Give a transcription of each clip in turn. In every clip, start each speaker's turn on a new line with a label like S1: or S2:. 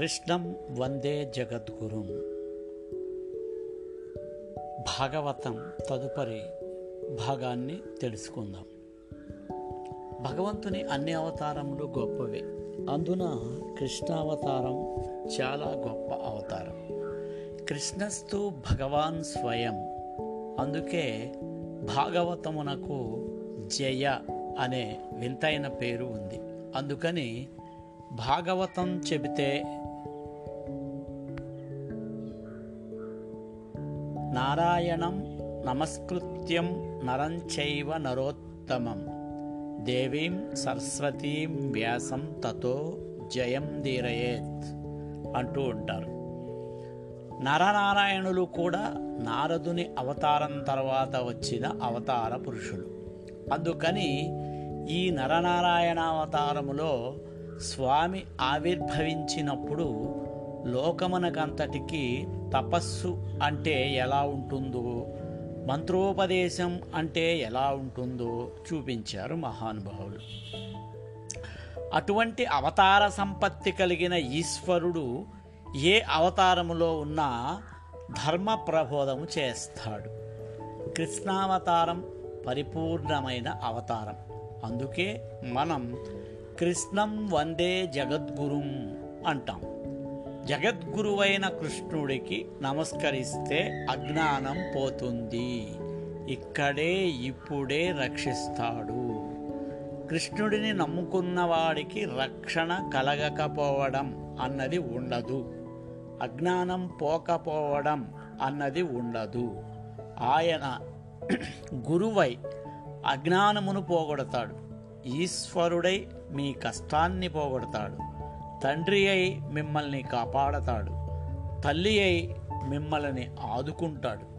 S1: కృష్ణం వందే జగద్గురుం. భాగవతం తదుపరి భాగాన్ని తెలుసుకుందాం. భగవంతుని అన్ని అవతారములు గొప్పవే. అందున కృష్ణావతారం చాలా గొప్ప అవతారం. కృష్ణస్తు భగవాన్ స్వయం. అందుకే భాగవతమునకు జయ అనే వింతైన పేరు ఉంది. అందుకని భాగవతం చెబితే నారాయణం నమస్కృత్యం నరంచైవ నరోత్తమం. దేవీం సరస్వతీం వ్యాసం తతో జయం ధీరయేత్ అంటూ ఉంటారు. నరనారాయణులు కూడా నారదుని అవతారం తర్వాత వచ్చిన అవతార పురుషులు. అందుకని ఈ నరనారాయణ అవతారములో స్వామి ఆవిర్భవించినప్పుడు లోకమునకంతటికి తపస్సు అంటే ఎలా ఉంటుందో మంత్రోపదేశం అంటే ఎలా ఉంటుందో చూపించారు మహానుభావులు. అటువంటి అవతార సంపత్తి కలిగిన ఈశ్వరుడు ఏ అవతారములో ఉన్నా ధర్మ ప్రబోధము చేస్తాడు. కృష్ణావతారం పరిపూర్ణమైన అవతారం. అందుకే మనం కృష్ణం వందే జగద్గురుం అంటాం. జగద్గురువైన కృష్ణుడికి నమస్కరిస్తే అజ్ఞానం పోతుంది. ఇక్కడే ఇప్పుడే రక్షిస్తాడు. కృష్ణుడిని నమ్ముకున్న వాడికి రక్షణ కలగకపోవడం అన్నది ఉండదు. అజ్ఞానం పోకపోవడం అన్నది ఉండదు. ఆయన గురువై అజ్ఞానమును పోగొడతాడు. ఈశ్వరుడై మీ కష్టాన్ని పోగొడతాడు. తండ్రి అయి మిమ్మల్ని కాపాడతాడు. తల్లి అయి మిమ్మల్ని ఆదుకుంటాడు.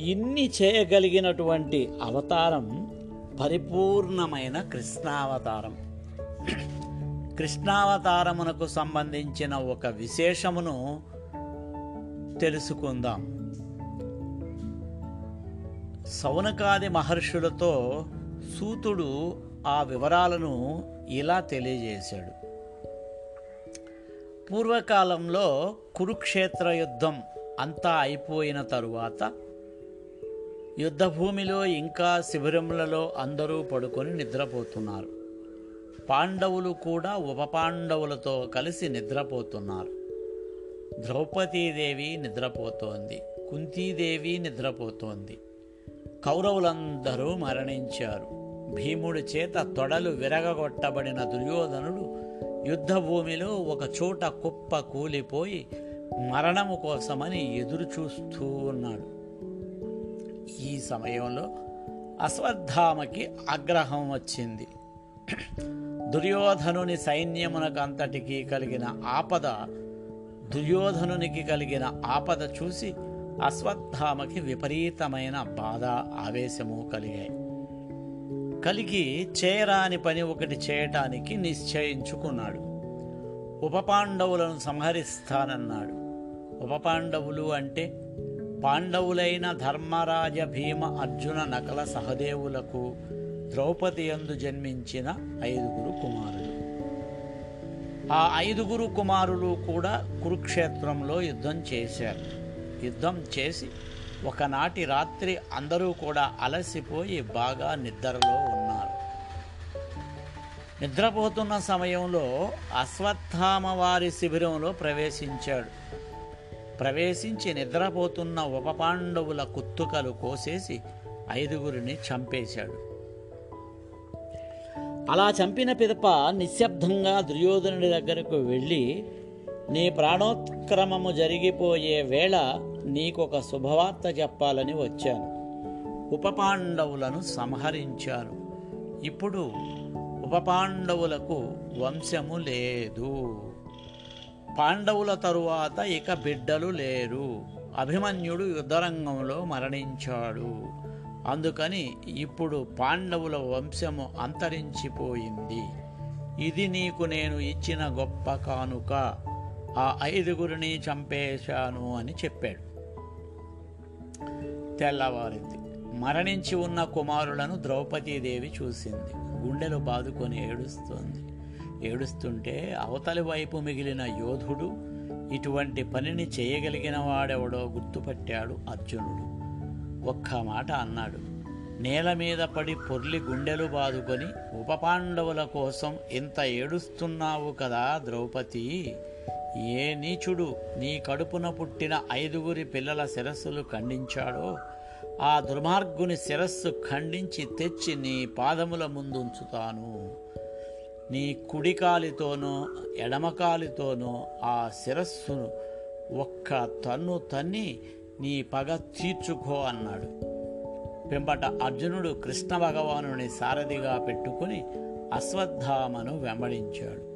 S1: ఇన్ని చేయగలిగినటువంటి అవతారం పరిపూర్ణమైన కృష్ణావతారం. కృష్ణావతారమునకు సంబంధించిన ఒక విశేషమును తెలుసుకుందాం. సౌనకాది మహర్షులతో సూతుడు ఆ వివరాలను ఇలా తెలియజేశాడు. పూర్వకాలంలో కురుక్షేత్ర యుద్ధం అంతా అయిపోయిన తరువాత యుద్ధభూమిలో ఇంకా శిబిరములలో అందరూ పడుకొని నిద్రపోతున్నారు. పాండవులు కూడా ఉపపాండవులతో కలిసి నిద్రపోతున్నారు. ద్రౌపదీదేవి నిద్రపోతోంది కుంతీదేవి నిద్రపోతోంది. కౌరవులందరూ మరణించారు. భీముడి చేత తొడలు విరగగొట్టబడిన దుర్యోధనుడు యుద్ధభూమిలో ఒక చోట కుప్ప కూలిపోయి మరణము కోసమని ఎదురు చూస్తూ ఉన్నాడు. ఈ సమయంలో అశ్వత్థామకి ఆగ్రహం వచ్చింది. దుర్యోధనుని సైన్యమునకు అంతటికీ కలిగిన ఆపద దుర్యోధనునికి కలిగిన ఆపద చూసి అశ్వత్థామకి విపరీతమైన బాధ ఆవేశము కలిగాయి. కలిగి చేయరాని పని ఒకటి చేయటానికి నిశ్చయించుకున్నాడు. ఉపపాండవులను సంహరిస్తానన్నాడు. ఉపపాండవులు అంటే పాండవులైన ధర్మరాజ భీమ అర్జున నకల సహదేవులకు ద్రౌపది యందు జన్మించిన ఐదుగురు కుమారులు. ఆ ఐదుగురు కుమారులు కూడా కురుక్షేత్రంలో యుద్ధం చేశారు. యుద్ధం చేసి ఒకనాటి రాత్రి అందరూ కూడా అలసిపోయి బాగా నిద్రలో ఉన్నారు. నిద్రపోతున్న సమయంలో అశ్వత్థామ వారి శిబిరంలో ప్రవేశించాడు. ప్రవేశించి నిద్రపోతున్న ఉపపాండవుల కుత్తుకలు కోసేసి ఐదుగురిని చంపేశాడు. అలా చంపిన పిదప నిశ్శబ్దంగా దుర్యోధనుడి దగ్గరకు వెళ్ళి నీ ప్రాణోత్క్రమము జరిగిపోయే వేళ నీకొక శుభవార్త చెప్పాలని వచ్చాను. ఉపపాండవులను సంహరించాను ఇప్పుడు ఉపపాండవులకు వంశము లేదు. పాండవుల తరువాత ఇక బిడ్డలు లేరు. అభిమన్యుడు యుద్ధరంగంలో మరణించాడు. అందుకని ఇప్పుడు పాండవుల వంశము అంతరించిపోయింది. ఇది నీకు నేను ఇచ్చిన గొప్ప కానుక. ఆ ఐదుగురిని చంపేశాను అని చెప్పాడు. తెల్లవారింది. మరణించి ఉన్న కుమారులను ద్రౌపదీదేవి చూసింది. గుండెలు బాదుకొని ఏడుస్తోంది. ఏడుస్తుంటే అవతలి వైపు మిగిలిన యోధుడు ఇటువంటి పనిని చేయగలిగిన వాడెవడో గుర్తుపట్టాడు అర్జునుడు. ఒక్క మాట అన్నాడు. నేల మీద పడి పొర్లి గుండెలు బాదుకొని ఉపపాండవుల కోసం ఇంత ఏడుస్తున్నావు కదా ద్రౌపది! ఏ నీచుడు నీ కడుపున పుట్టిన ఐదుగురి పిల్లల శిరస్సులు ఖండించాడో ఆ దుర్మార్గుని శిరస్సు ఖండించి తెచ్చి నీ పాదముల ముందుంచుతాను. నీ కుడికాలితోనో ఎడమకాలితోనో ఆ శిరస్సును ఒక్క తన్ను తన్ని నీ పగ తీర్చుకో అన్నాడు. పెంపట అర్జునుడు కృష్ణ భగవానుని సారథిగా పెట్టుకుని అశ్వత్థామను వెంబడించాడు.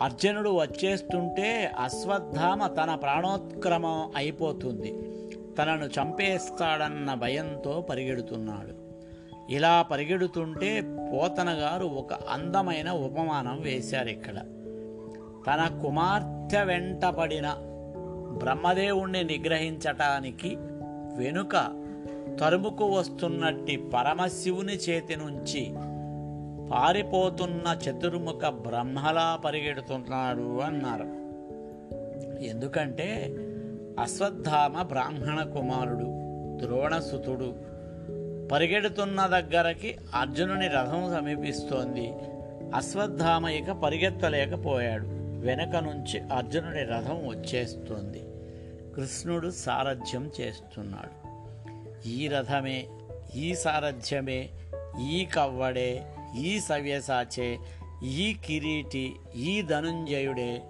S1: అర్జునుడు వచ్చేస్తుంటే అశ్వత్థామ తన ప్రాణోత్క్రమం అయిపోతుంది. తనను చంపేస్తాడన్న భయంతో పరిగెడుతున్నాడు. ఇలా పరిగెడుతుంటే పోతన గారు ఒక అందమైన ఉపమానం వేశారు ఇక్కడ. తన కుమార్తె వెంటపడిన బ్రహ్మదేవుణ్ణి నిగ్రహించటానికి వెనుక తరుముకు వస్తున్నట్టి పరమశివుని చేతి నుంచి పారిపోతున్న చతుర్ముఖ బ్రహ్మలా పరిగెడుతున్నాడు అన్నారు. ఎందుకంటే అశ్వత్థామ బ్రాహ్మణ కుమారుడు ద్రోణసుతుడు పరిగెడుతున్న దగ్గరకి అర్జునుని రథం సమీపిస్తోంది. అశ్వత్థామ ఇక పరిగెత్తలేకపోయాడు. వెనక నుంచి అర్జునుడి రథం వచ్చేస్తోంది. కృష్ణుడు సారథ్యం చేస్తున్నాడు. ఈ రథమే ఈ సారథ్యమే ఈ కవ్వడే ఈ సవ్యసాచే ఈ కిరీటి ఈ ధనుంజయుడే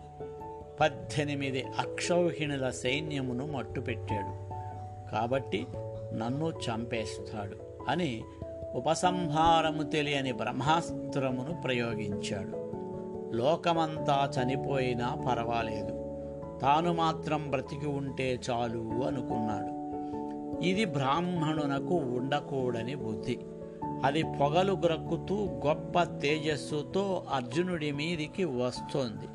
S1: పద్దెనిమిది అక్షౌహిణుల సైన్యమును మట్టుపెట్టాడు. కాబట్టి నన్ను చంపేస్తాడు అని ఉపసంహారము తెలియని బ్రహ్మాస్త్రమును ప్రయోగించాడు. లోకమంతా చనిపోయినా పర్వాలేదు. తాను మాత్రం బ్రతికి ఉంటే చాలు అనుకున్నాడు. ఇది బ్రాహ్మణునకు ఉండకూడని బుద్ధి. అది పొగలు గ్రక్కుతూ గొప్ప తేజస్సుతో అర్జునుడి మీదికి వస్తోంది.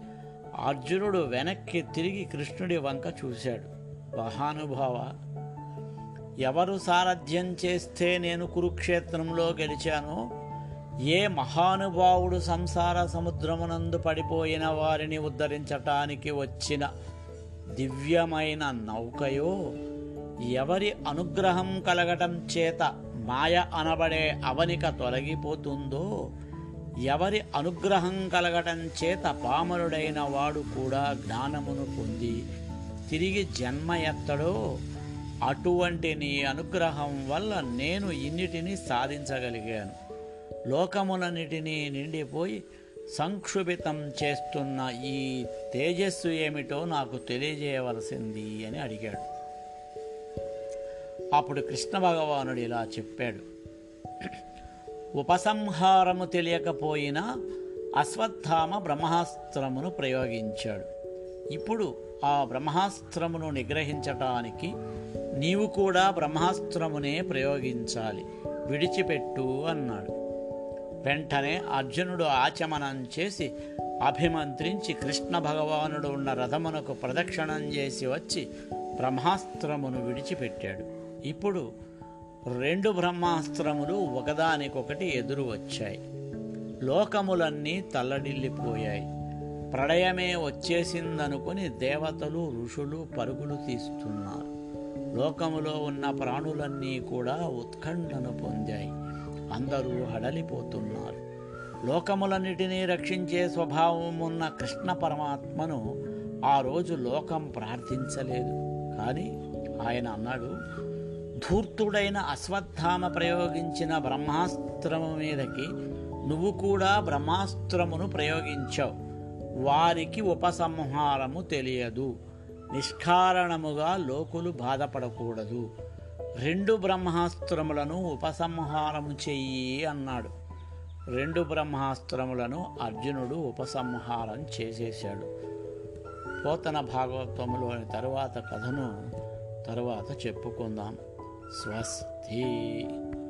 S1: అర్జునుడు వెనక్కి తిరిగి కృష్ణుడి వంక చూశాడు. మహానుభావ ఎవరు సారథ్యం చేస్తే నేను కురుక్షేత్రంలో గెలిచానో? ఏ మహానుభావుడు సంసార సముద్రమునందు పడిపోయిన వారిని ఉద్ధరించటానికి వచ్చిన దివ్యమైన నౌకయో? ఎవరి అనుగ్రహం కలగటం చేత మాయ అనబడే అవనిక తొలగిపోతుందో ఎవరి అనుగ్రహం కలగటం చేత పామరుడైన వాడు కూడా జ్ఞానమును పొంది తిరిగి జన్మ ఎత్తడో అటువంటి నీ అనుగ్రహం వల్ల నేను ఇన్నిటిని సాధించగలిగాను. లోకములన్నిటినీ నిండిపోయి సంక్షుభితం చేస్తున్న ఈ తేజస్సు ఏమిటో నాకు తెలియజేయవలసింది అని అడిగాడు. అప్పుడు కృష్ణ భగవానుడు ఇలా చెప్పాడు. ఉపసంహారము తెలియకపోయినా అశ్వత్థామ బ్రహ్మాస్త్రమును ప్రయోగించాడు. ఇప్పుడు ఆ బ్రహ్మాస్త్రమును నిగ్రహించటానికి నీవు కూడా బ్రహ్మాస్త్రమునే ప్రయోగించాలి. విడిచిపెట్టు అన్నాడు. వెంటనే అర్జునుడు ఆచమనం చేసి అభిమంత్రించి కృష్ణ భగవానుడు ఉన్న రథమునకు ప్రదక్షిణం చేసి వచ్చి బ్రహ్మాస్త్రమును విడిచిపెట్టాడు. ఇప్పుడు రెండు బ్రహ్మాస్త్రములు ఒకదానికొకటి ఎదురు వచ్చాయి. లోకములన్నీ తల్లడిల్లిపోయాయి. ప్రళయమే వచ్చేసిందనుకుని దేవతలు ఋషులు పరుగులు తీస్తున్నారు. లోకములో ఉన్న ప్రాణులన్నీ కూడా ఉత్కంఠను పొందాయి. అందరూ హడలిపోతున్నారు. లోకములన్నిటినీ రక్షించే స్వభావం ఉన్న కృష్ణ పరమాత్మను ఆ రోజు లోకం ప్రార్థించలేదు. కానీ ఆయన అన్నాడు ధూర్తుడైన అశ్వత్థామ ప్రయోగించిన బ్రహ్మాస్త్రము మీదకి నువ్వు కూడా బ్రహ్మాస్త్రమును ప్రయోగించావు. వారికి ఉపసంహారము తెలియదు. నిష్కారణముగా లోకులు బాధపడకూడదు. రెండు బ్రహ్మాస్త్రములను ఉపసంహారము చెయ్యి అన్నాడు. రెండు బ్రహ్మాస్త్రములను అర్జునుడు ఉపసంహారం చేసేశాడు. పోతన భాగవతములోని తరువాత కథను తరువాత చెప్పుకుందాం. Swasti.